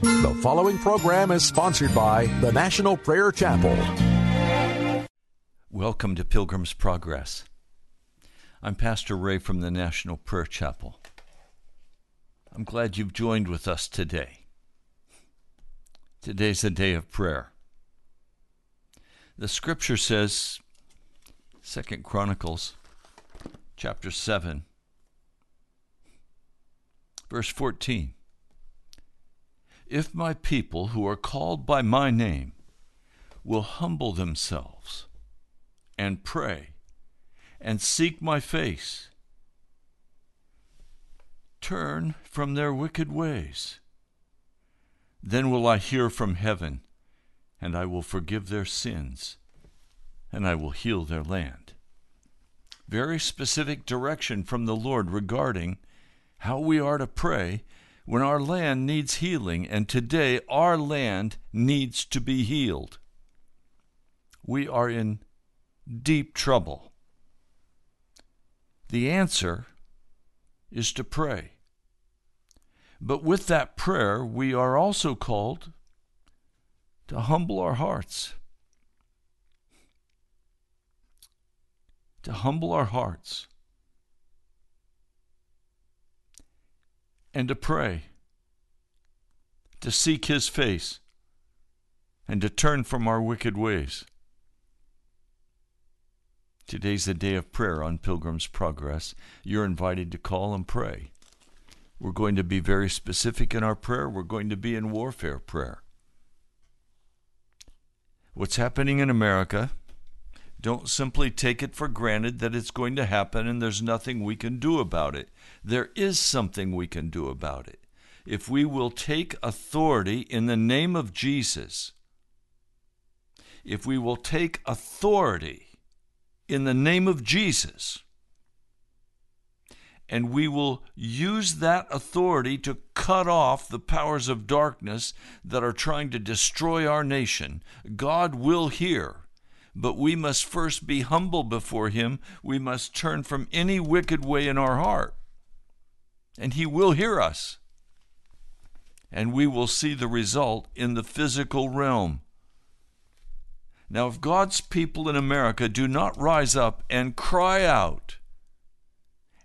The following program is sponsored by the National Prayer Chapel. Welcome to Pilgrim's Progress. I'm Pastor Ray from the National Prayer Chapel. I'm glad you've joined with us today. Today's a day of prayer. The scripture says, Second Chronicles chapter 7, verse 14. If my people who are called by my name will humble themselves and pray and seek my face, turn from their wicked ways, then will I hear from heaven, and I will forgive their sins, and I will heal their land. Very specific direction from the Lord regarding how we are to pray when our land needs healing, and today our land needs to be healed. We are in deep trouble. The answer is to pray. But with that prayer, we are also called to humble our hearts. To humble our hearts and to pray, to seek His face, and to turn from our wicked ways. Today's the day of prayer on Pilgrim's Progress. You're invited to call and pray. We're going to be very specific in our prayer. We're going to be in warfare prayer. What's happening in America, don't simply take it for granted that it's going to happen and there's nothing we can do about it there is something we can do about it. If we will take authority in the name of Jesus, if we will take authority in the name of Jesus, and we will use that authority to cut off the powers of darkness that are trying to destroy our nation, God will hear. But we must first be humble before Him. We must turn from any wicked way in our heart and He will hear us. And we will see the result in the physical realm. Now, if God's people in America do not rise up and cry out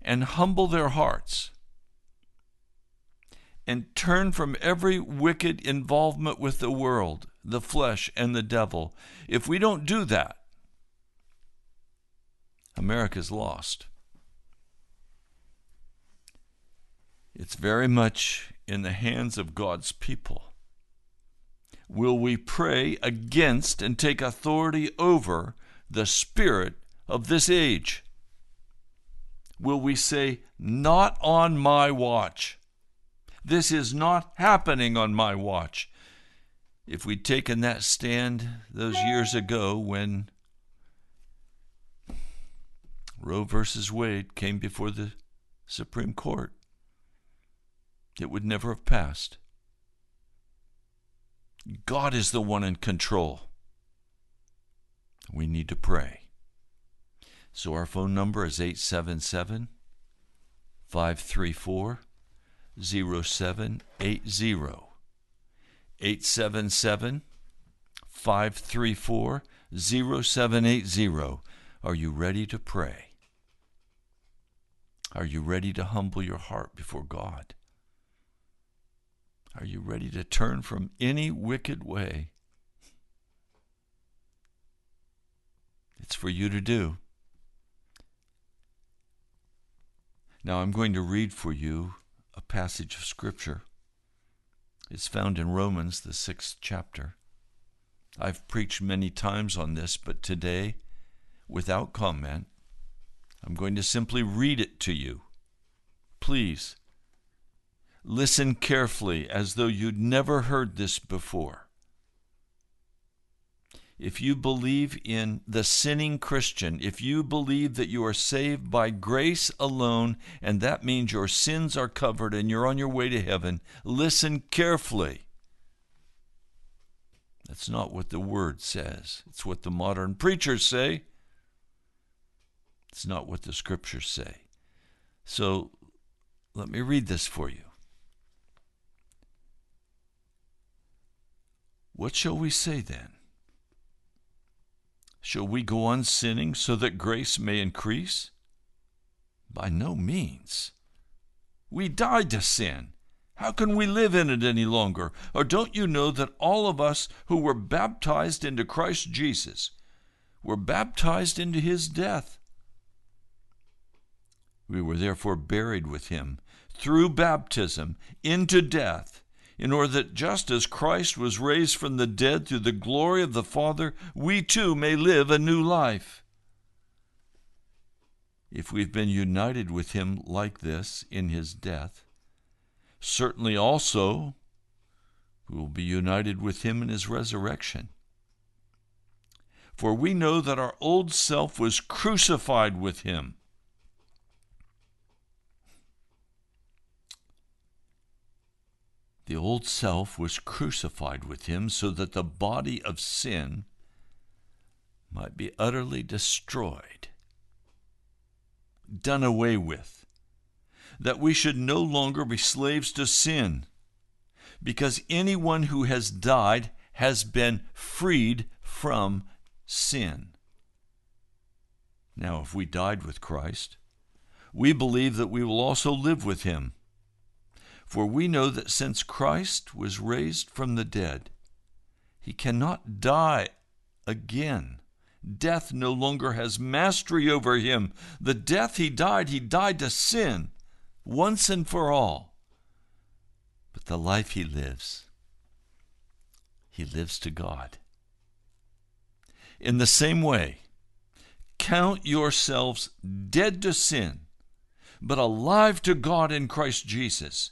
and humble their hearts and turn from every wicked involvement with the world, the flesh, and the devil, if we don't do that, America's lost. It's very much in the hands of God's people. Will we pray against and take authority over the spirit of this age? Will we say, Not on my watch? This is not happening on my watch. If we'd taken that stand those years ago when Roe versus Wade came before the Supreme Court, it would never have passed. God is the one in control. We need to pray. So our phone number is 877 534 0780. 877 534 0780. Are you ready to pray? Are you ready to humble your heart before God? Are you ready to turn from any wicked way? It's for you to do. Now I'm going to read for you a passage of Scripture. It's found in Romans, the sixth chapter. I've preached many times on this, but today, without comment, I'm going to simply read it to you. Please Listen carefully as though you'd never heard this before. If you believe in the sinning Christian, if you believe that you are saved by grace alone, and that means your sins are covered and you're on your way to heaven, listen carefully. That's not what the Word says. It's what the modern preachers say. It's not what the Scriptures say. So let me read this for you. What shall we say then? Shall we go on sinning so that grace may increase? By no means. We died to sin. How can we live in it any longer? Or don't you know that all of us who were baptized into Christ Jesus were baptized into his death? We were therefore buried with him through baptism into death, in order that just as Christ was raised from the dead through the glory of the Father, we too may live a new life. If we've been united with him like this in his death, certainly also we will be united with him in his resurrection. For we know that our old self was crucified with him The old self was crucified with him so that the body of sin might be utterly destroyed, done away with, that we should no longer be slaves to sin, because anyone who has died has been freed from sin. Now, if we died with Christ, we believe that we will also live with him for we know that since Christ was raised from the dead, he cannot die again. Death no longer has mastery over him. The death he died, he died to sin once and for all. But the life he lives, he lives to God. In the same way, count yourselves dead to sin, but alive to God in Christ Jesus.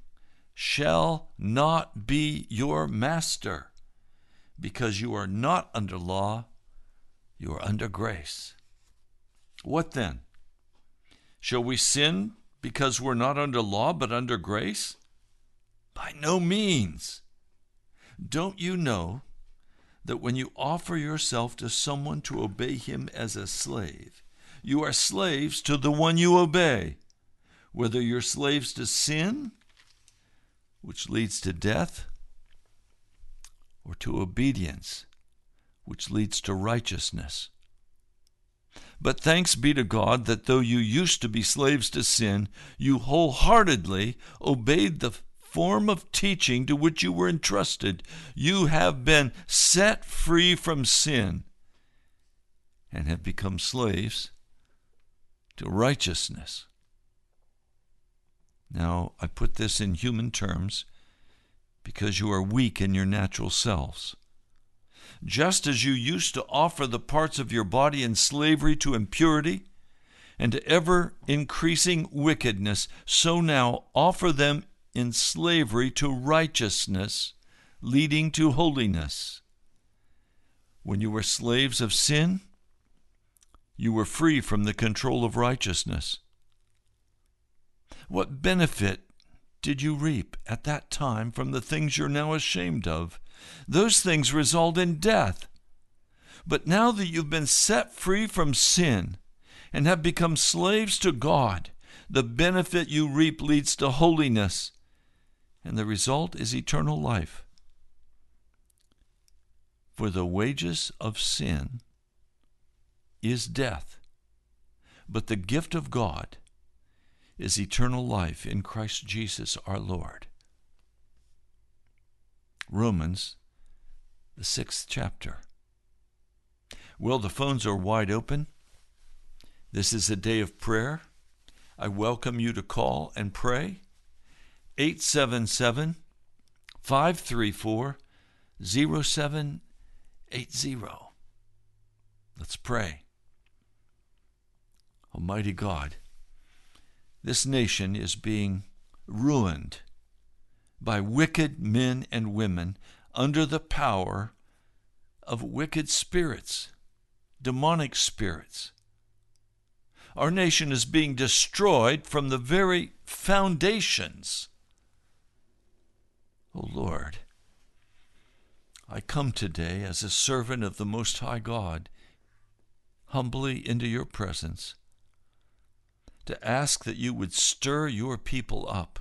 shall not be your master, because you are not under law, you are under grace. What then? Shall we sin because we're not under law but under grace? By no means. Don't you know that when you offer yourself to someone to obey him as a slave, you are slaves to the one you obey, whether you're slaves to sin which leads to death, or to obedience, which leads to righteousness. But thanks be to God that though you used to be slaves to sin, you wholeheartedly obeyed the form of teaching to which you were entrusted. You have been set free from sin and have become slaves to righteousness. Now, I put this in human terms because you are weak in your natural selves. Just as you used to offer the parts of your body in slavery to impurity and to ever increasing wickedness, so now offer them in slavery to righteousness, leading to holiness. When you were slaves of sin, you were free from the control of righteousness. What benefit did you reap at that time from the things you're now ashamed of? Those things result in death. But now that you've been set free from sin and have become slaves to God, the benefit you reap leads to holiness, and the result is eternal life. For the wages of sin is death, but the gift of God is eternal life in Christ Jesus our Lord. Romans, the sixth chapter. Well, the phones are wide open. This is a day of prayer. I welcome you to call and pray. 877 534 0780. Let's pray. Almighty God, this nation is being ruined by wicked men and women under the power of wicked spirits, demonic spirits. Our nation is being destroyed from the very foundations. O oh Lord, I come today as a servant of the Most High God, humbly into your presence, to ask that you would stir your people up,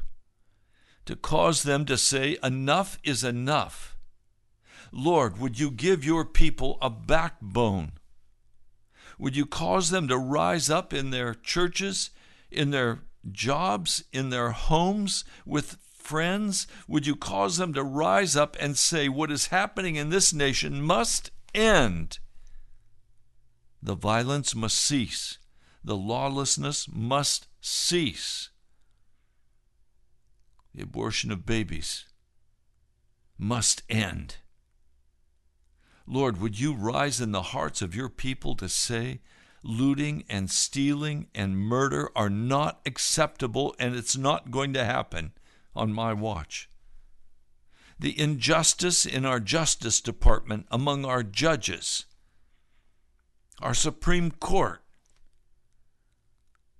to cause them to say, Enough is enough. Lord, would you give your people a backbone? Would you cause them to rise up in their churches, in their jobs, in their homes, with friends? Would you cause them to rise up and say, What is happening in this nation must end? The violence must cease. The lawlessness must cease. The abortion of babies must end. Lord, would you rise in the hearts of your people to say, looting and stealing and murder are not acceptable and it's not going to happen on my watch. The injustice in our Justice Department among our judges, our Supreme Court.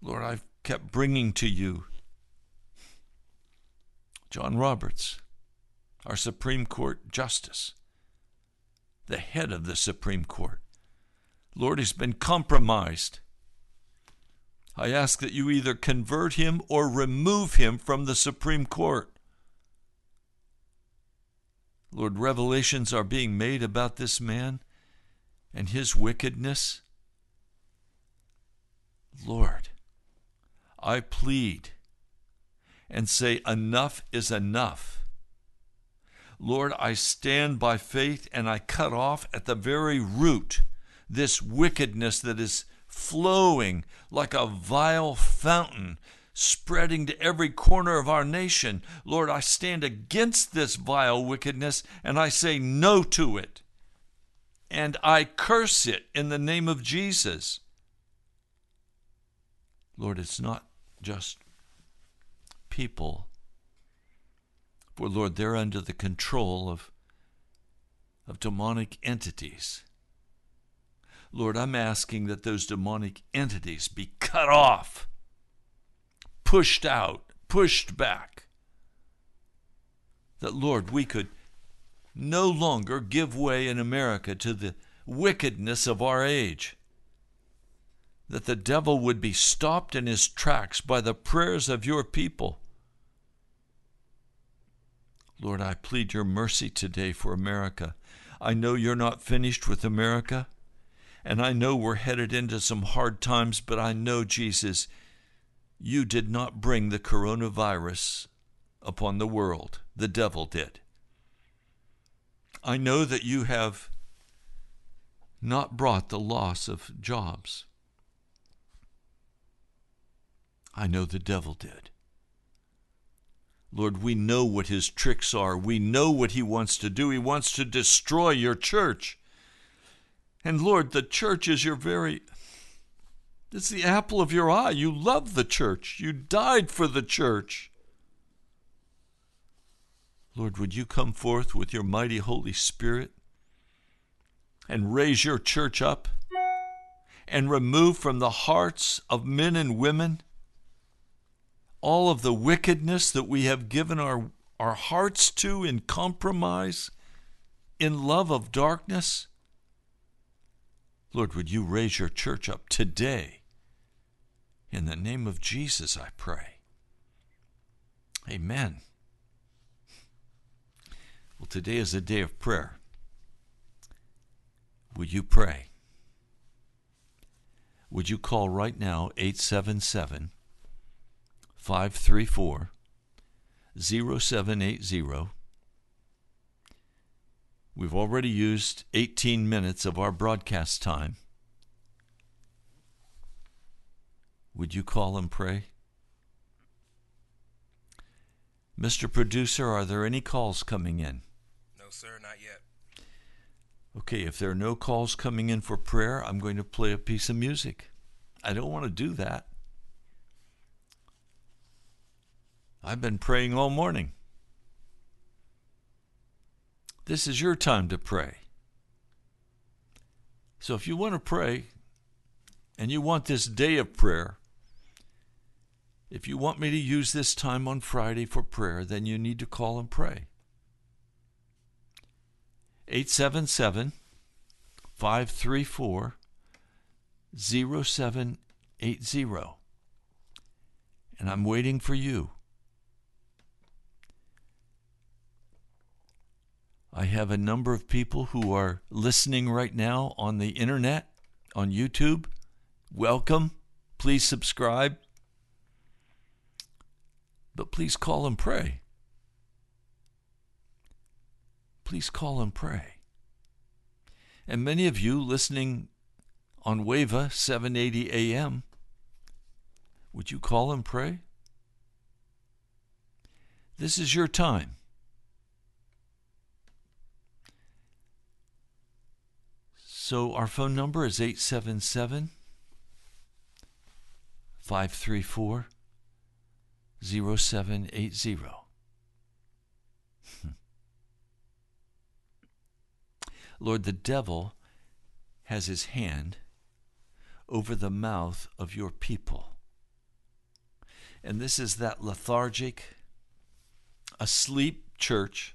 Lord, I've kept bringing to you John Roberts, our Supreme Court Justice, the head of the Supreme Court. Lord, he's been compromised. I ask that you either convert him or remove him from the Supreme Court. Lord, revelations are being made about this man and his wickedness. Lord, I plead and say, Enough is enough. Lord, I stand by faith and I cut off at the very root this wickedness that is flowing like a vile fountain, spreading to every corner of our nation. Lord, I stand against this vile wickedness and I say no to it. And I curse it in the name of Jesus. Lord, it's not just people, for Lord, they're under the control of, of demonic entities. Lord, I'm asking that those demonic entities be cut off, pushed out, pushed back. That, Lord, we could no longer give way in America to the wickedness of our age. That the devil would be stopped in his tracks by the prayers of your people. Lord, I plead your mercy today for America. I know you're not finished with America. And I know we're headed into some hard times, but I know, Jesus, you did not bring the coronavirus upon the world. The devil did. I know that you have not brought the loss of jobs. I know the devil did. Lord, we know what his tricks are. We know what he wants to do. He wants to destroy your church. And Lord, the church is your very, it's the apple of your eye. You love the church, you died for the church. Lord, would you come forth with your mighty Holy Spirit and raise your church up and remove from the hearts of men and women all of the wickedness that we have given our, our hearts to in compromise, in love of darkness? Lord, would you raise your church up today? In the name of Jesus, I pray. Amen. Well, today is a day of prayer. Would you pray? Would you call right now 877 534 0780? We've already used 18 minutes of our broadcast time. Would you call and pray? Mr. Producer, are there any calls coming in? No, sir, not yet. Okay, if there are no calls coming in for prayer, I'm going to play a piece of music. I don't want to do that. I've been praying all morning. This is your time to pray. So if you want to pray and you want this day of prayer, if you want me to use this time on Friday for prayer, then you need to call and pray. 877 534 0780. And I'm waiting for you. I have a number of people who are listening right now on the internet, on YouTube. Welcome. Please subscribe. But please call and pray. Please call and pray. And many of you listening on WAVA 780 AM, would you call and pray? This is your time. So our phone number is 877 534 0780. Lord, the devil has his hand over the mouth of your people. And this is that lethargic, asleep church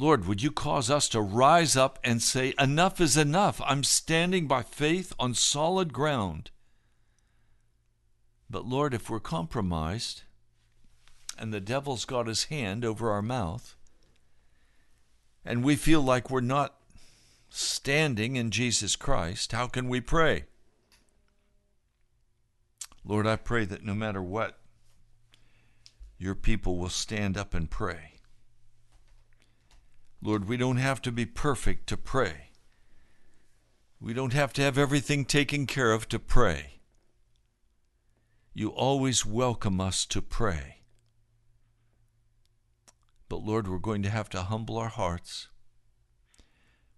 Lord, would you cause us to rise up and say, Enough is enough. I'm standing by faith on solid ground. But Lord, if we're compromised and the devil's got his hand over our mouth, and we feel like we're not standing in Jesus Christ, how can we pray? Lord, I pray that no matter what, your people will stand up and pray. Lord, we don't have to be perfect to pray. We don't have to have everything taken care of to pray. You always welcome us to pray. But Lord, we're going to have to humble our hearts.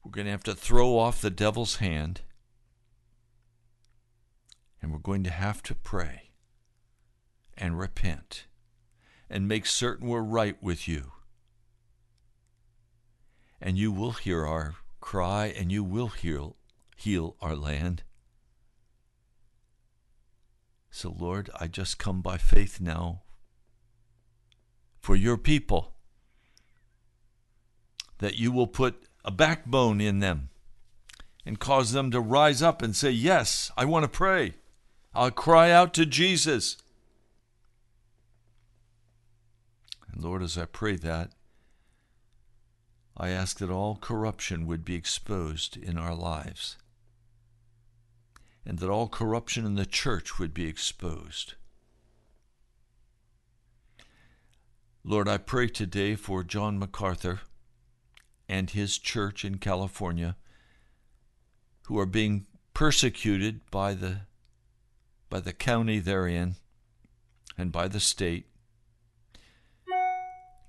We're going to have to throw off the devil's hand. And we're going to have to pray and repent and make certain we're right with you and you will hear our cry, and you will heal, heal our land. So, Lord, I just come by faith now for your people, that you will put a backbone in them and cause them to rise up and say, Yes, I want to pray. I'll cry out to Jesus. And Lord, as I pray that, I ask that all corruption would be exposed in our lives, and that all corruption in the church would be exposed. Lord, I pray today for John MacArthur and his church in California who are being persecuted by the by the county they're in and by the state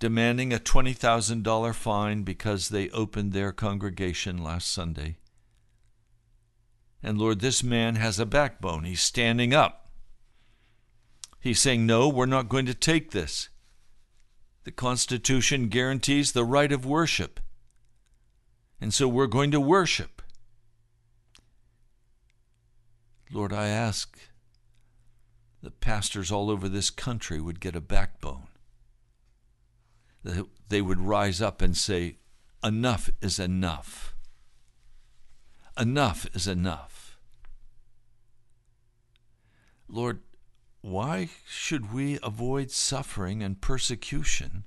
demanding a $20,000 fine because they opened their congregation last Sunday. And Lord, this man has a backbone. He's standing up. He's saying, No, we're not going to take this. The Constitution guarantees the right of worship. And so we're going to worship. Lord, I ask that pastors all over this country would get a backbone they would rise up and say, Enough is enough. Enough is enough. Lord, why should we avoid suffering and persecution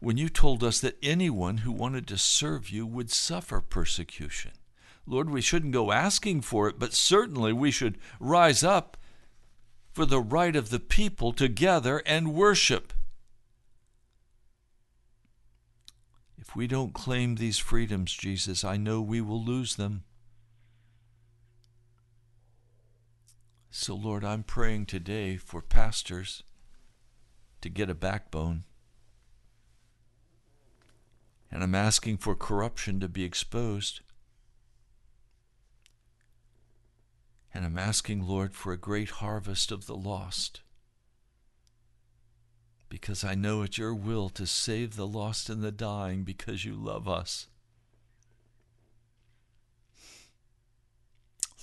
when you told us that anyone who wanted to serve you would suffer persecution? Lord, we shouldn't go asking for it, but certainly we should rise up for the right of the people to gather and worship. We don't claim these freedoms, Jesus, I know we will lose them. So, Lord, I'm praying today for pastors to get a backbone. And I'm asking for corruption to be exposed. And I'm asking, Lord, for a great harvest of the lost because I know it's your will to save the lost and the dying because you love us.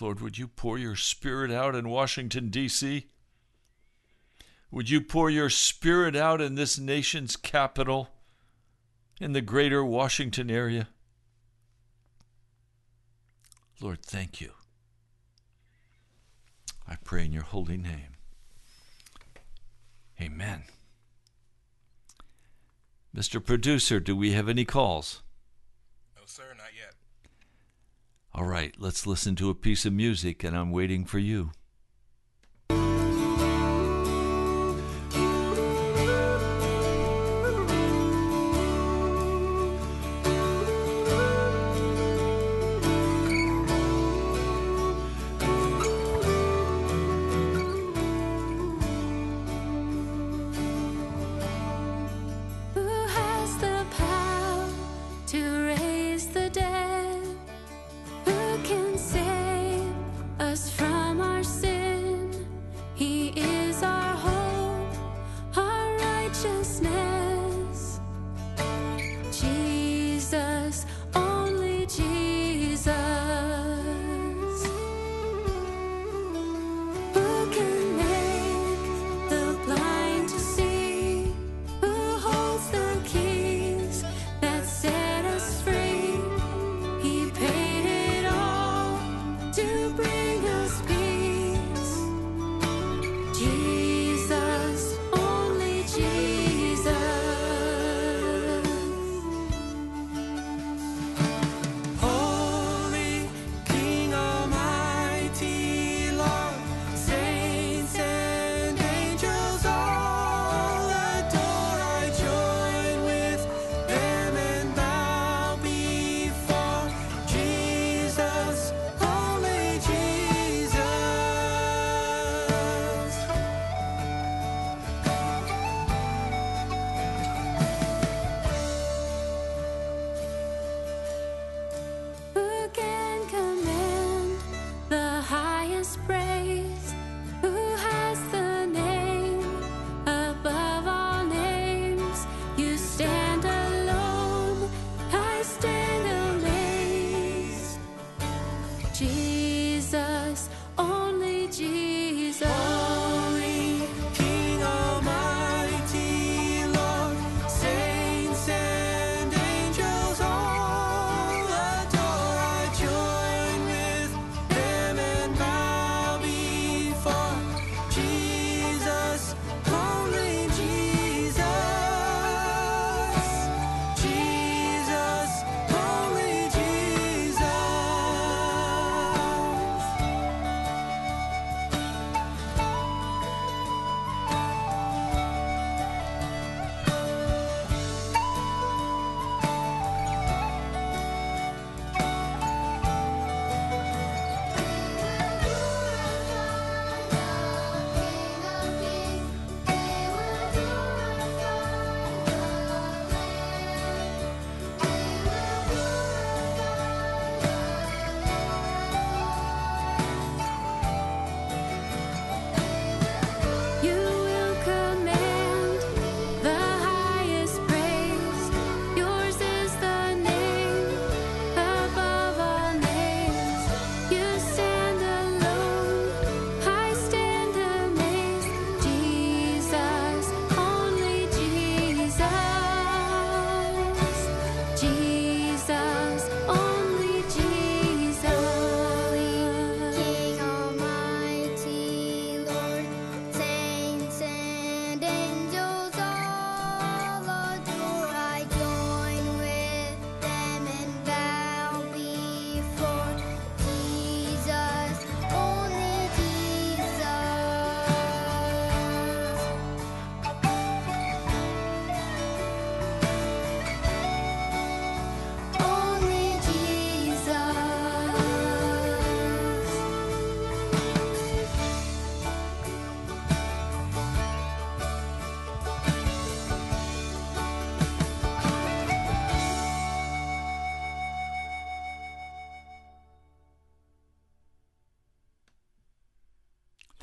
Lord, would you pour your spirit out in Washington, D.C.? Would you pour your spirit out in this nation's capital, in the greater Washington area? Lord, thank you. I pray in your holy name. Amen. Mr. Producer, do we have any calls? No, sir, not yet. All right, let's listen to a piece of music, and I'm waiting for you.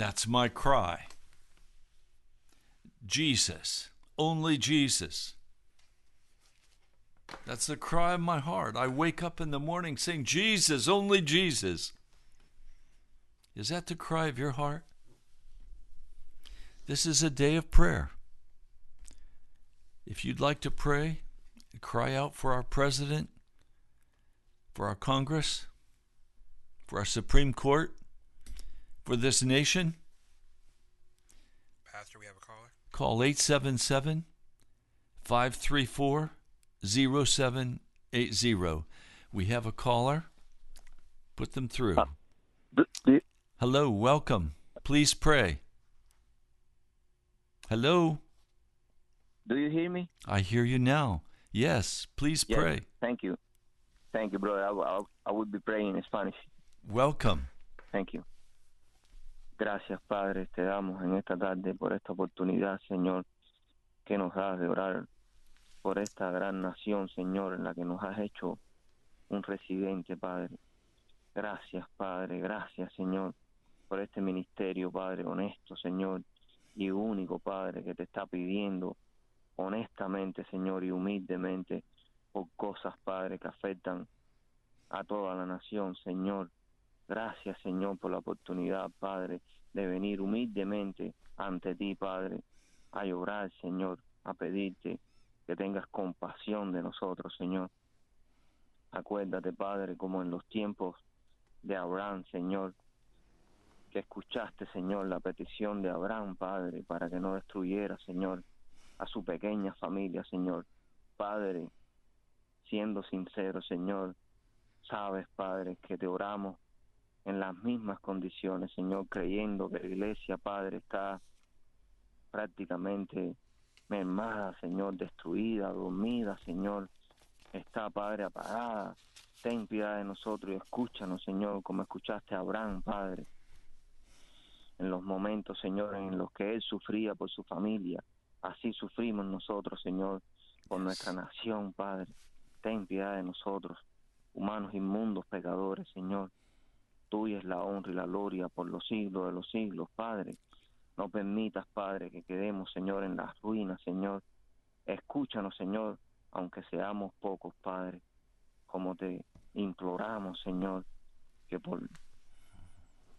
That's my cry. Jesus, only Jesus. That's the cry of my heart. I wake up in the morning saying, Jesus, only Jesus. Is that the cry of your heart? This is a day of prayer. If you'd like to pray, cry out for our president, for our Congress, for our Supreme Court, for this nation, Pastor, we have a caller. call 877 534 0780. We have a caller. Put them through. Do, do, Hello, welcome. Please pray. Hello, do you hear me? I hear you now. Yes, please Yes. pray. Thank you. Thank you, brother. I, I, will- I will be praying in Spanish. Welcome. Thank you. Gracias, Padre, te damos en esta tarde por esta oportunidad, Señor, que nos das de orar por esta gran nación, Señor, en la que nos has hecho un residente, Padre. Gracias, Padre, gracias, Señor, por este ministerio, Padre, honesto, Señor, y único, Padre, que te está pidiendo honestamente, Señor, y humildemente por cosas, Padre, que afectan a toda la nación, Señor. Gracias, Señor, por la oportunidad, Padre, de venir humildemente ante ti, Padre, a llorar, Señor, a pedirte que tengas compasión de nosotros, Señor. Acuérdate, Padre, como en los tiempos de Abraham, Señor, que escuchaste, Señor, la petición de Abraham, Padre, para que no destruyera, Señor, a su pequeña familia, Señor. Padre, siendo sincero, Señor, sabes, Padre, que te oramos en las mismas condiciones, Señor, creyendo que la iglesia, Padre, está prácticamente mermada, Señor, destruida, dormida, Señor, está, Padre, apagada. Ten piedad de nosotros y escúchanos, Señor, como escuchaste a Abraham, Padre, en los momentos, Señor, en los que él sufría por su familia. Así sufrimos nosotros, Señor, por nuestra nación, Padre. Ten piedad de nosotros, humanos inmundos, pecadores, Señor. Tuya es la honra y la gloria por los siglos de los siglos, Padre. No permitas, Padre, que quedemos, Señor, en las ruinas, Señor. Escúchanos, Señor, aunque seamos pocos, Padre. Como te imploramos, Señor, que por,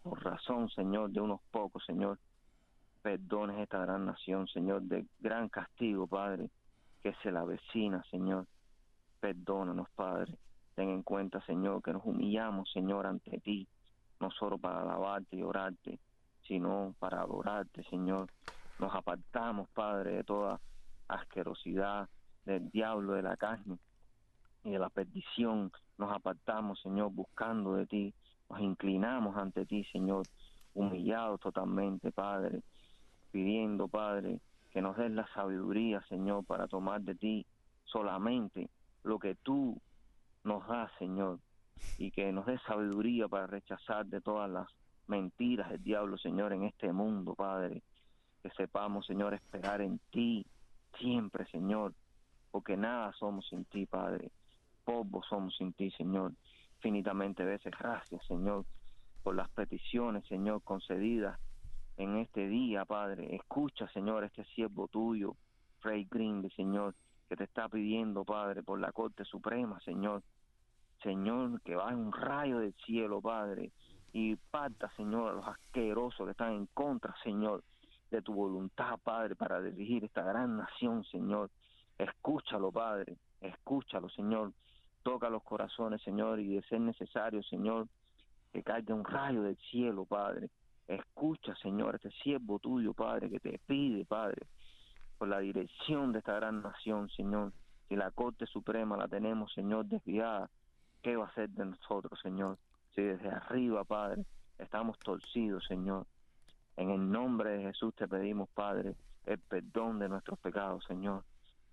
por razón, Señor, de unos pocos, Señor, perdones esta gran nación, Señor, de gran castigo, Padre, que se la avecina, Señor. Perdónanos, Padre. Ten en cuenta, Señor, que nos humillamos, Señor, ante ti, no solo para alabarte y orarte, sino para adorarte, Señor. Nos apartamos, Padre, de toda asquerosidad del diablo, de la carne y de la perdición. Nos apartamos, Señor, buscando de ti. Nos inclinamos ante ti, Señor, humillados totalmente, Padre, pidiendo, Padre, que nos des la sabiduría, Señor, para tomar de ti solamente lo que tú nos das, Señor, y que nos des sabiduría para rechazar de todas las mentiras del diablo, Señor, en este mundo, Padre. Que sepamos, Señor, esperar en ti siempre, Señor, porque nada somos sin ti, Padre. Polvo somos sin ti, Señor. Infinitamente veces gracias, Señor, por las peticiones, Señor, concedidas en este día, Padre. Escucha, Señor, este siervo tuyo, Frey Green, Señor, que te está pidiendo, Padre, por la Corte Suprema, Señor. Señor, que baje un rayo del cielo, Padre, y parta, Señor, a los asquerosos que están en contra, Señor, de tu voluntad, Padre, para dirigir esta gran nación, Señor. Escúchalo, Padre, escúchalo, Señor. Toca los corazones, Señor, y de ser necesario, Señor, que caiga un rayo del cielo, Padre. Escucha, Señor, este siervo tuyo, Padre, que te pide, Padre, por la dirección de esta gran nación, Señor. Si la Corte Suprema la tenemos, Señor, desviada, ¿qué va a hacer de nosotros, Señor? Si desde arriba, Padre, estamos torcidos, Señor. En el nombre de Jesús te pedimos, Padre, el perdón de nuestros pecados, Señor.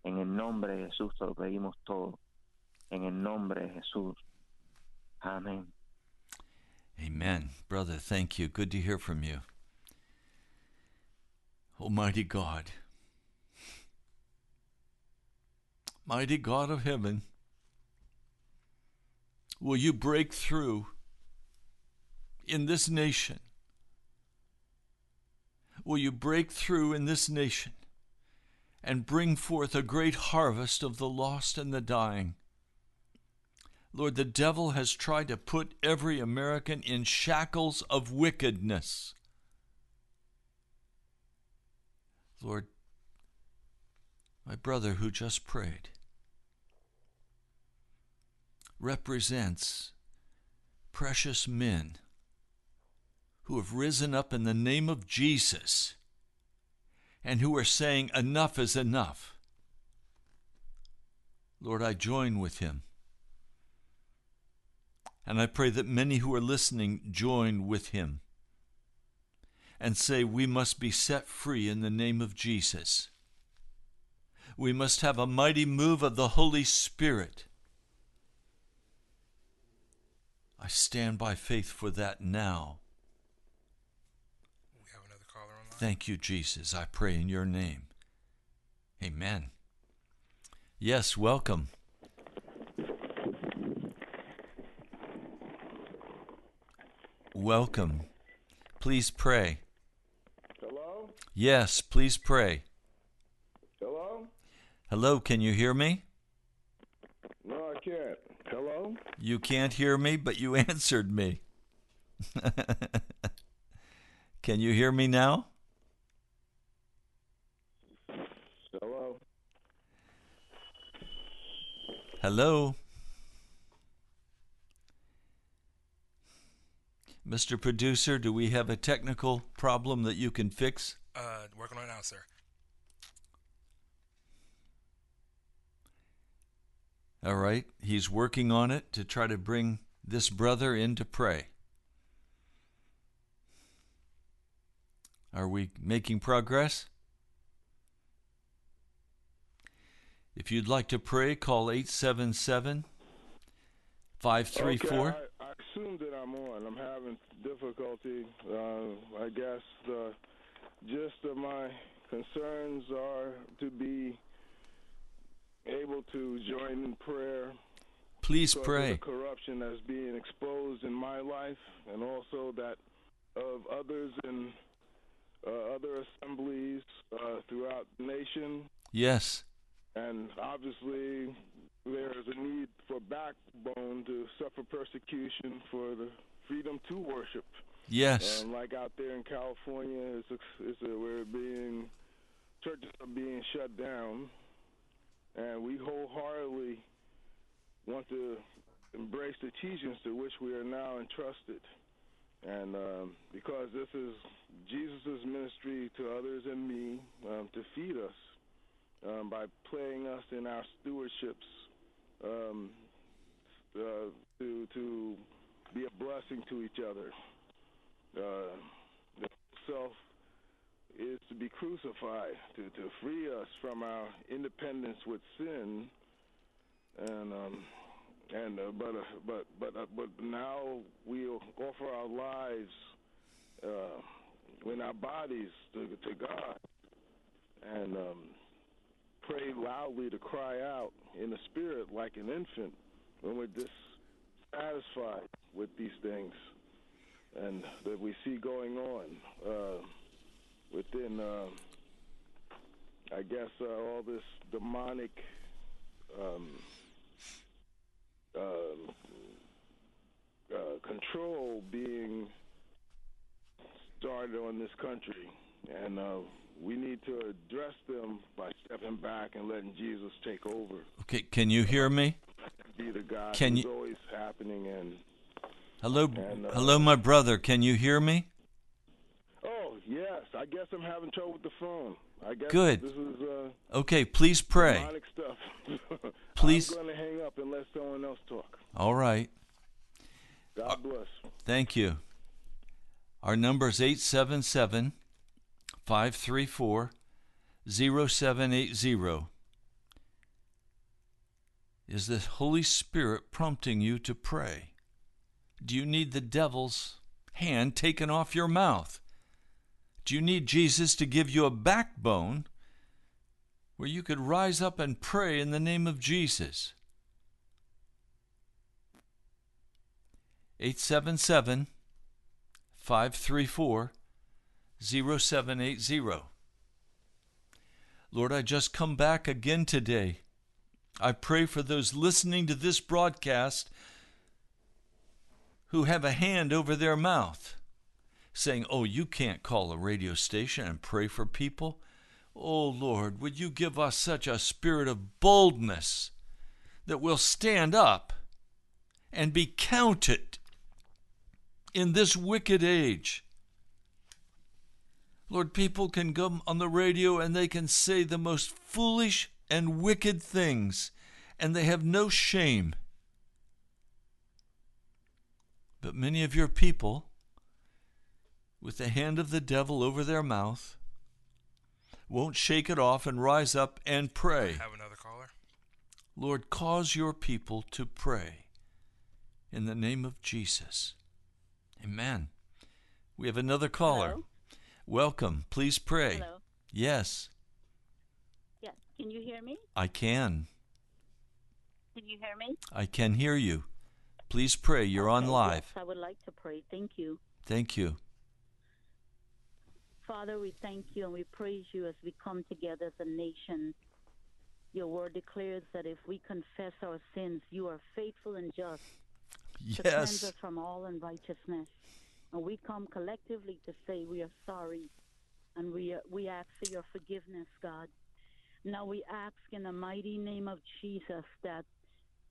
En el nombre de Jesús te lo pedimos todo. En el nombre de Jesús. Amén. Amen. Brother, thank you. Good to hear from you. Almighty God, mighty God of heaven, will you break through in this nation? Will you break through in this nation and bring forth a great harvest of the lost and the dying? Lord, the devil has tried to put every American in shackles of wickedness. Lord, my brother who just prayed represents precious men who have risen up in the name of Jesus and who are saying, Enough is enough. Lord, I join with him. And I pray that many who are listening join with him and say, We must be set free in the name of Jesus. We must have a mighty move of the Holy Spirit. I stand by faith for that now. We have another caller online. Thank you, Jesus. I pray in your name. Amen. Yes, welcome. Welcome. Please pray. Hello? Yes, please pray. Hello? Hello, can you hear me? No, I can't. Hello? You can't hear me, but you answered me. can you hear me now? Hello? Hello? Mr. Producer, do we have a technical problem that you can fix? Uh, working on it now, sir. All right. He's working on it to try to bring this brother in to pray. Are we making progress? If you'd like to pray, call 877 534. Okay, I, I assume that I'm on. I'm having difficulty. Uh, I guess the gist of my concerns are to be able to join in prayer Please pray. the corruption that's being exposed in my life, and also that of others in uh, other assemblies uh, throughout the nation. Yes. And obviously, there is a need for backbone to suffer persecution for the freedom to worship. Yes. And like out there in California, it's, it's a, we're being churches are being shut down, and we wholeheartedly want to embrace the teachings to which we are now entrusted. And um, because this is Jesus' ministry to others and me um, to feed us um, by playing us in our stewardships um, uh, to to be a blessing to each other. Uh, self is to be crucified to to free us from our independence with sin, and um, and uh, but uh, but but uh, but now we'll offer our lives uh, in our bodies to to God, and um, pray loudly to cry out in the spirit like an infant when we're dissatisfied with these things and that we see going on. Uh, within, uh, I guess, uh, all this demonic um, um, uh, control being started on this country, and uh, we need to address them by stepping back and letting Jesus take over. Okay, can you hear me? Be the God Can you- always happening. And Hello, And, uh, hello, my brother. Can you hear me? Yes, I guess I'm having trouble with the phone. I guess Good. This is uh, Okay, please pray. Please- I'm going to hang up and let someone else talk. All right. God bless. Thank you. Our number is 877 534 0780. Is the Holy Spirit prompting you to pray? Do you need the devil's hand taken off your mouth? Do you need Jesus to give you a backbone where you could rise up and pray in the name of Jesus? 877 534 0780. Lord, I just come back again today I pray for those listening to this broadcast who have a hand over their mouth saying, Oh, you can't call a radio station and pray for people. Oh, Lord, would you give us such a spirit of boldness that we'll stand up and be counted in this wicked age? Lord, people can come on the radio and they can say the most foolish and wicked things, and they have no shame. But many of your people, with the hand of the devil over their mouth, won't shake it off and rise up and pray. Have another caller. Lord, cause your people to pray in the name of Jesus. Amen. We have another caller. Hello? Welcome. Please pray. Hello. Yes, Yes. Can you hear me? I can. Can you hear me? I can hear you. Please pray. You're on live. Yes, I would like to pray. Thank you. Thank you. Father, we thank you and we praise you as we come together as a nation. Your word declares that if we confess our sins, you are faithful and just to cleanse us from all unrighteousness. And we come collectively to say we are sorry and we, uh, we ask for your forgiveness, God. Now we ask in the mighty name of Jesus that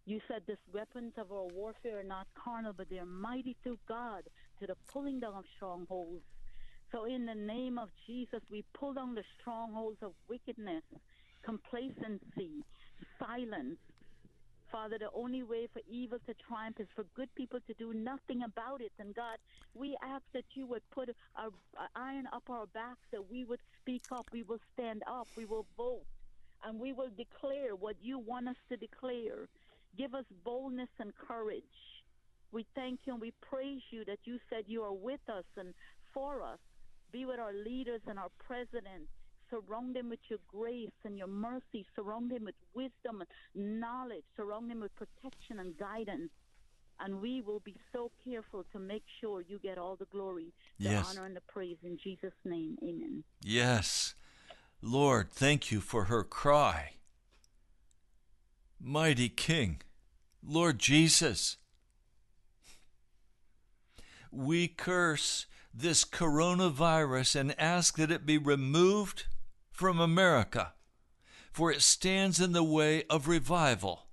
you said this weapons of our warfare are not carnal, but they are mighty through God to the pulling down of strongholds. So in the name of Jesus, we pull down the strongholds of wickedness, complacency, silence. Father, the only way for evil to triumph is for good people to do nothing about it. And God, we ask that you would put a iron up our backs, that we would speak up, we will stand up, we will vote, and we will declare what you want us to declare. Give us boldness and courage. We thank you and we praise you that you said you are with us and for us. Be with our leaders and our president. Surround them with your grace and your mercy. Surround them with wisdom and knowledge. Surround them with protection and guidance. And we will be so careful to make sure you get all the glory, the Yes. honor, and the praise. In Jesus' name, amen. Yes. Lord, thank you for her cry. Mighty King, Lord Jesus, we curse this coronavirus and ask that it be removed from America, for it stands in the way of revival.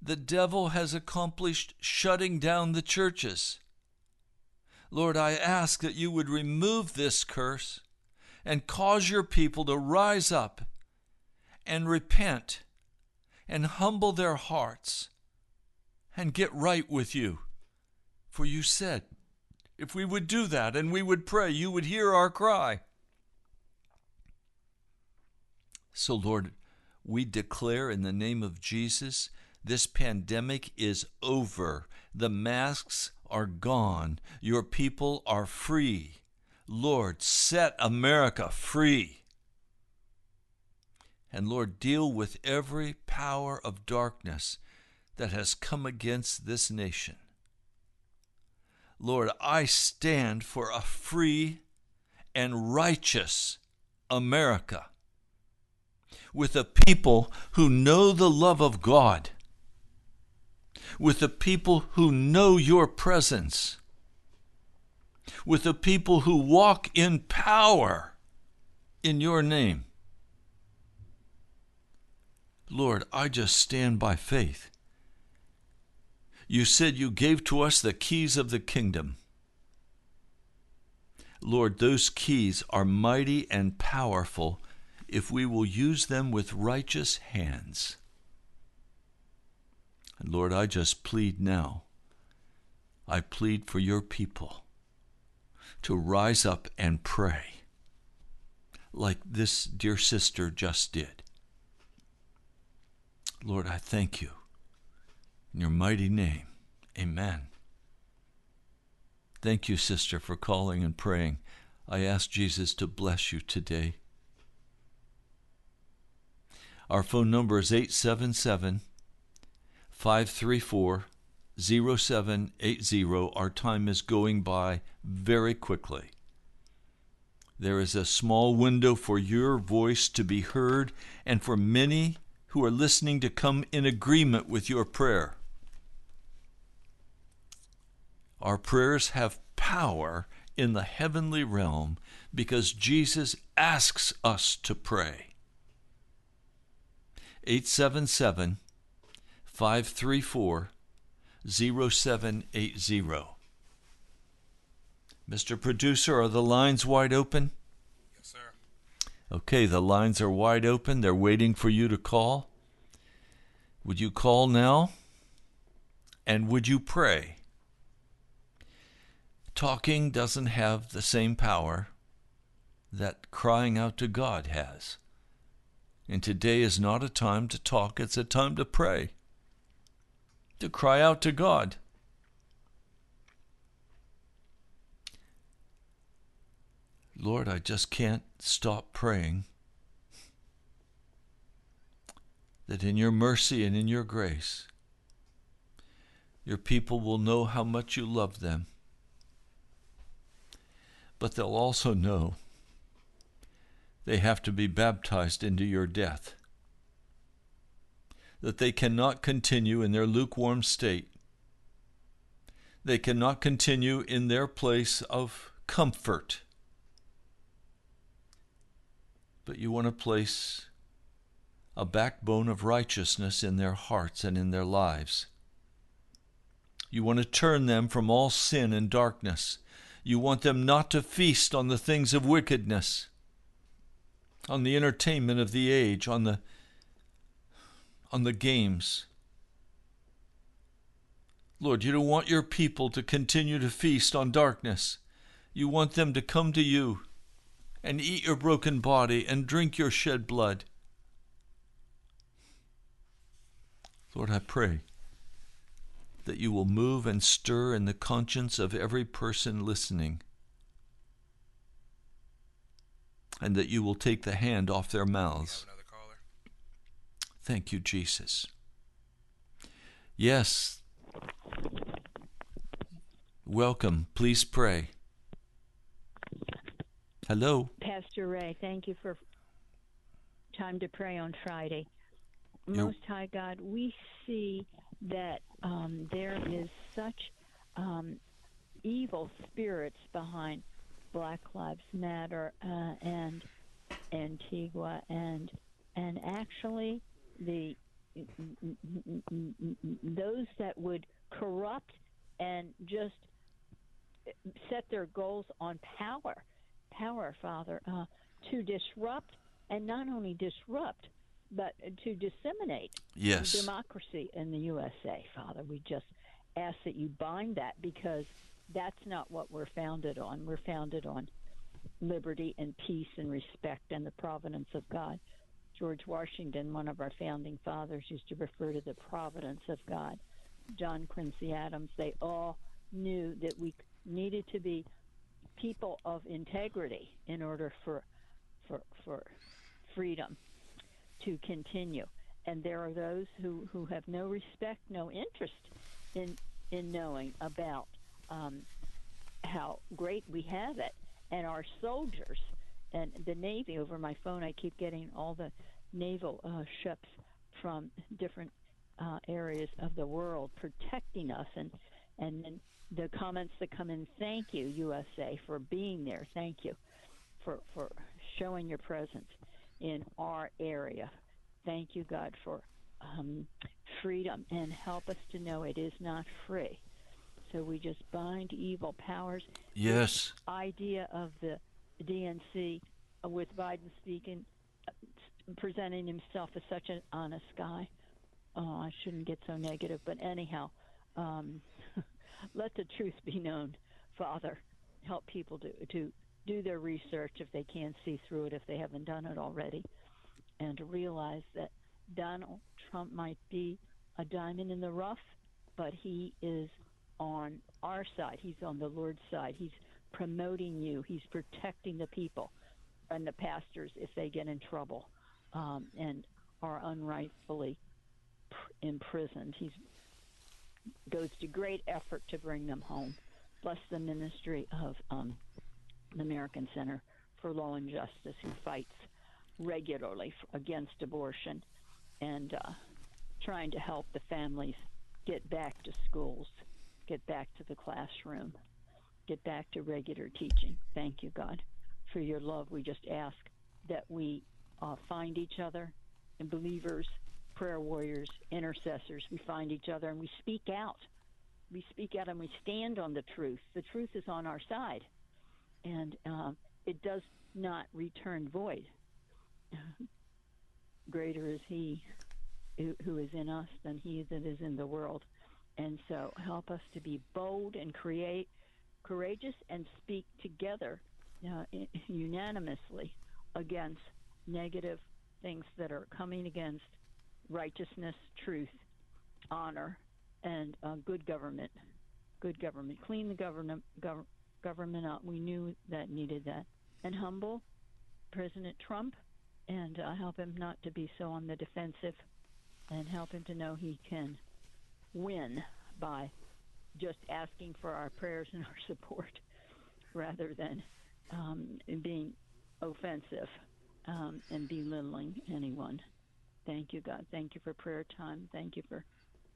The devil has accomplished shutting down the churches. Lord, I ask that you would remove this curse and cause your people to rise up and repent and humble their hearts and get right with you. For you said, if we would do that and we would pray, you would hear our cry. So, Lord, we declare in the name of Jesus this pandemic is over. The masks are gone. Your people are free. Lord, set America free. And Lord, deal with every power of darkness that has come against this nation. Lord, I stand for a free and righteous America with a people who know the love of God, with a people who know your presence, with a people who walk in power in your name. Lord, I just stand by faith. You said you gave to us the keys of the kingdom. Lord, those keys are mighty and powerful if we will use them with righteous hands. And Lord, I just plead now. I plead for your people to rise up and pray like this dear sister just did. Lord, I thank you. In your mighty name, amen. Thank you, sister, for calling and praying. I ask Jesus to bless you today. Our phone number is 877 534 0780. Our time is going by very quickly. There is a small window for your voice to be heard and for many who are listening to come in agreement with your prayer. Our prayers have power in the heavenly realm because Jesus asks us to pray. 877 534 0780. Mr. Producer, are the lines wide open? Yes, sir. Okay, the lines are wide open. They're waiting for you to call. Would you call now? And would you pray? Talking doesn't have the same power that crying out to God has. And today is not a time to talk, it's a time to pray, to cry out to God. Lord, I just can't stop praying that in your mercy and in your grace, your people will know how much you love them. But they'll also know they have to be baptized into your death, that they cannot continue in their lukewarm state. They cannot continue in their place of comfort but you want to place a backbone of righteousness in their hearts and in their lives. You want to turn them from all sin and darkness. You want them not to feast on the things of wickedness, on the entertainment of the age, on the on the games. Lord, you don't want your people to continue to feast on darkness. You want them to come to you and eat your broken body and drink your shed blood. Lord, I pray that you will move and stir in the conscience of every person listening, and that you will take the hand off their mouths. Thank you, Jesus. Yes. Welcome. Please pray. Hello. Pastor Ray, thank you for time to pray on Friday. You're- Most High God, we see that um, there is such um, evil spirits behind Black Lives Matter uh, and Antifa, and and actually the those that would corrupt and just set their goals on power power, Father, uh, to disrupt and not only disrupt, but to disseminate Yes. democracy in the USA, Father. We just ask that you bind that because that's not what we're founded on. We're founded on liberty and peace and respect and the providence of God. George Washington, one of our founding fathers, used to refer to the providence of God. John Quincy Adams, they all knew that we needed to be people of integrity in order for for for freedom to continue. And there are those who, who have no respect, no interest in in knowing about um, how great we have it, and our soldiers and the Navy. Over my phone, I keep getting all the naval uh, ships from different uh, areas of the world protecting us, and and then the comments that come in. Thank you, USA, for being there. Thank you for for showing your presence in our area. Thank you, God, for um, freedom and help us to know it is not free. So we just bind evil powers. Yes. Idea of the DNC uh, with Biden speaking, uh, presenting himself as such an honest guy. Oh, I shouldn't get so negative, but anyhow, um, let the truth be known, Father. Help people to to do their research if they can't see through it, if they haven't done it already, and to realize that Donald Trump might be a diamond in the rough, but he is on our side. He's on the Lord's side. He's promoting you. He's protecting the people and the pastors if they get in trouble um, and are unrightfully pr- imprisoned. He goes to great effort to bring them home. Bless the ministry of um, the American Center for Law and Justice, who fights regularly against abortion. and uh, trying to help the families get back to schools, get back to the classroom, get back to regular teaching. Thank you, God, for your love. We just ask that we uh, find each other and believers, prayer warriors, intercessors. We find each other and we speak out. We speak out and we stand on the truth. The truth is on our side, and uh, it does not return void. Greater is He who, who is in us than He that is in the world. And so help us to be bold and create, courageous, and speak together uh, unanimously against negative things that are coming against righteousness, truth, honor, and uh, good government. Good government. Clean the government gov- government up. We knew that needed that. And humble President Trump and uh, help him not to be so on the defensive and help him to know he can win by just asking for our prayers and our support rather than um, being offensive um, and belittling anyone. Thank you, God. Thank you for prayer time. Thank you for,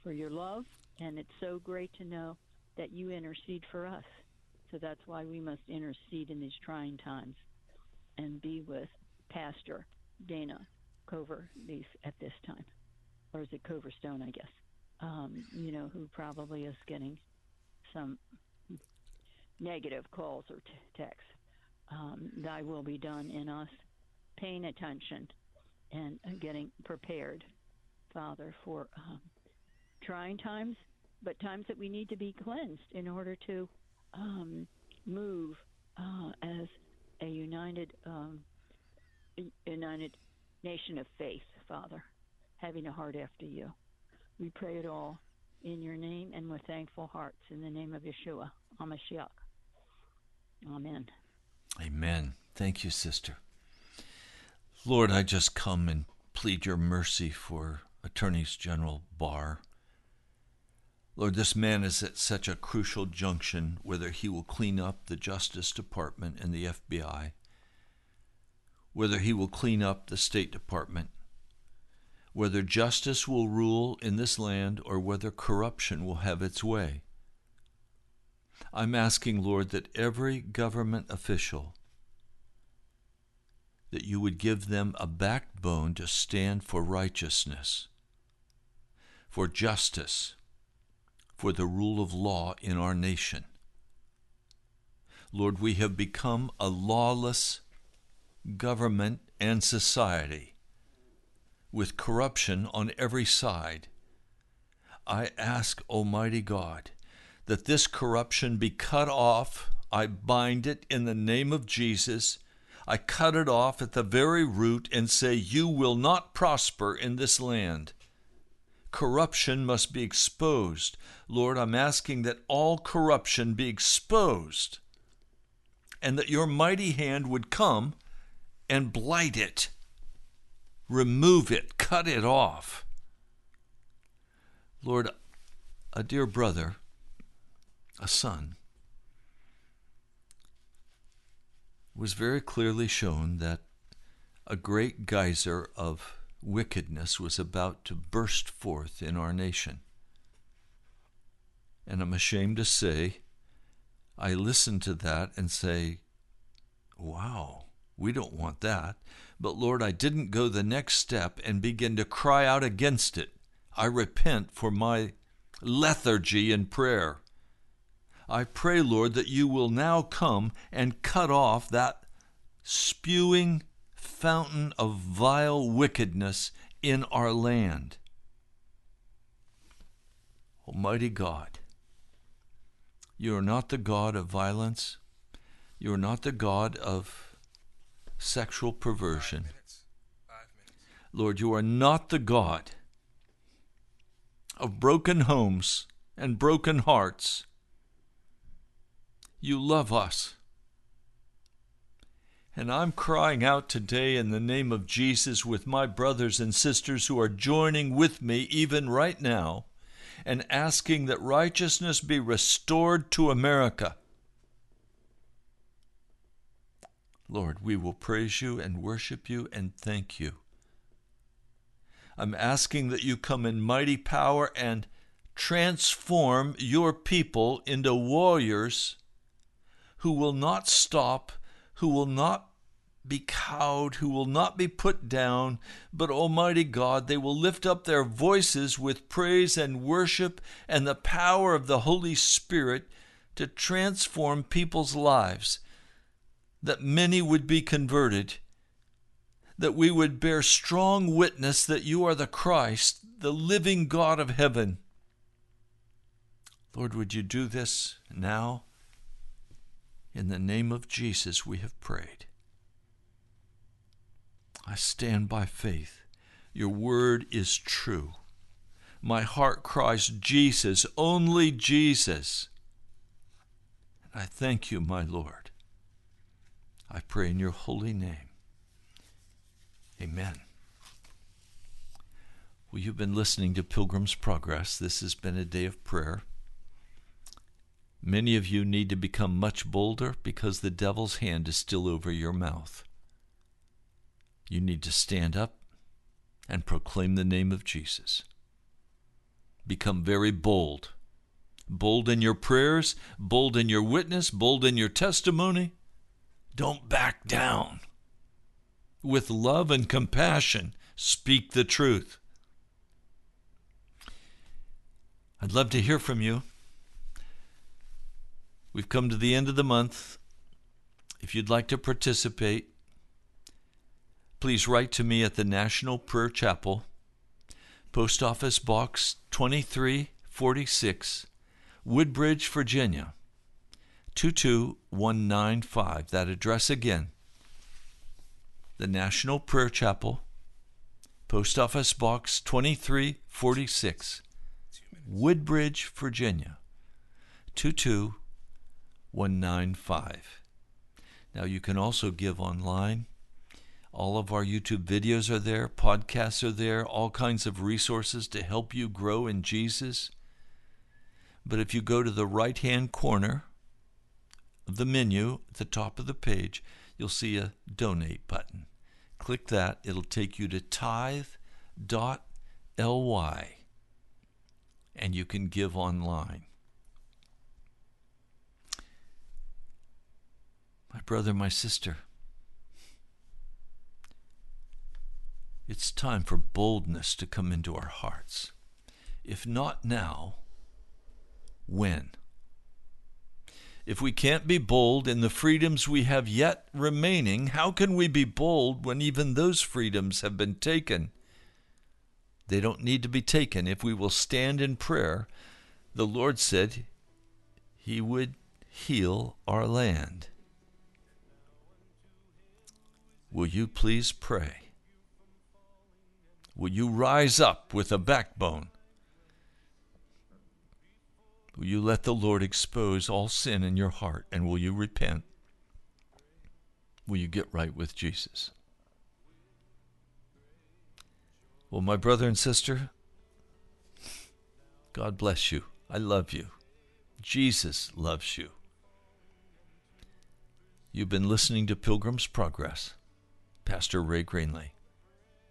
for your love. And it's so great to know that you intercede for us. So that's why we must intercede in these trying times and be with Pastor Dana Cover at this time. Or is it Coverstone, I guess? Um, you know, who probably is getting some negative calls or t- texts. Um, thy will be done in us, paying attention and uh, getting prepared, Father, for um, trying times, but times that we need to be cleansed in order to um, move uh, as a united, um, united nation of faith, Father, having a heart after you. We pray it all in your name and with thankful hearts in the name of Yeshua, HaMashiach. Amen. Amen. Thank you, sister. Lord, I just come and plead your mercy for Attorneys General Barr. Lord, this man is at such a crucial junction whether he will clean up the Justice Department and the FBI, whether he will clean up the State Department, whether justice will rule in this land or whether corruption will have its way. I'm asking, Lord, that every government official that you would give them a backbone to stand for righteousness, for justice, for the rule of law in our nation. Lord, we have become a lawless government and society with corruption on every side. I ask, Almighty God, that this corruption be cut off. I bind it in the name of Jesus. I cut it off at the very root and say, You will not prosper in this land. Corruption must be exposed. Lord, I'm asking that all corruption be exposed and that your mighty hand would come and blight it, remove it, cut it off. Lord, a dear brother, a son, was very clearly shown that a great geyser of wickedness was about to burst forth in our nation. And I'm ashamed to say, I listen to that and say, wow, we don't want that. But Lord, I didn't go the next step and begin to cry out against it. I repent for my lethargy in prayer. I pray, Lord, that you will now come and cut off that spewing fountain of vile wickedness in our land. Almighty God, you are not the God of violence. You are not the God of sexual perversion. Lord, you are not the God of broken homes and broken hearts. You love us. And I'm crying out today in the name of Jesus with my brothers and sisters who are joining with me even right now and asking that righteousness be restored to America. Lord, we will praise you and worship you and thank you. I'm asking that you come in mighty power and transform your people into warriors who will not stop, who will not be cowed, who will not be put down, but Almighty God, they will lift up their voices with praise and worship and the power of the Holy Spirit to transform people's lives, that many would be converted, that we would bear strong witness that you are the Christ, the living God of heaven. Lord, would you do this now? In the name of Jesus, we have prayed. I stand by faith. Your word is true. My heart cries, Jesus, only Jesus. And I thank you, my Lord. I pray in your holy name. Amen. Well, you've been listening to Pilgrim's Progress. This has been a day of prayer. Many of you need to become much bolder because the devil's hand is still over your mouth. You need to stand up and proclaim the name of Jesus. Become very bold. Bold in your prayers, bold in your witness, bold in your testimony. Don't back down. With love and compassion, speak the truth. I'd love to hear from you. We've come to the end of the month. If you'd like to participate, please write to me at the National Prayer Chapel, Post Office Box 2346, Woodbridge, Virginia 22195. That address again the National Prayer Chapel, Post Office Box 2346, Woodbridge, Virginia 22195. Now you can also give online. All of our YouTube videos are there, podcasts are there, all kinds of resources to help you grow in Jesus. But if you go to the right hand corner of the menu at the top of the page, you'll see a donate button. Click that, it'll take you to tithe.ly and you can give online. My brother, my sister, it's time for boldness to come into our hearts. If not now, when? If we can't be bold in the freedoms we have yet remaining, how can we be bold when even those freedoms have been taken? They don't need to be taken if we will stand in prayer. The Lord said He would heal our land. Will you please pray? Will you rise up with a backbone? Will you let the Lord expose all sin in your heart and will you repent? Will you get right with Jesus? Well, my brother and sister, God bless you. I love you. Jesus loves you. You've been listening to Pilgrim's Progress. Pastor Ray Greenley.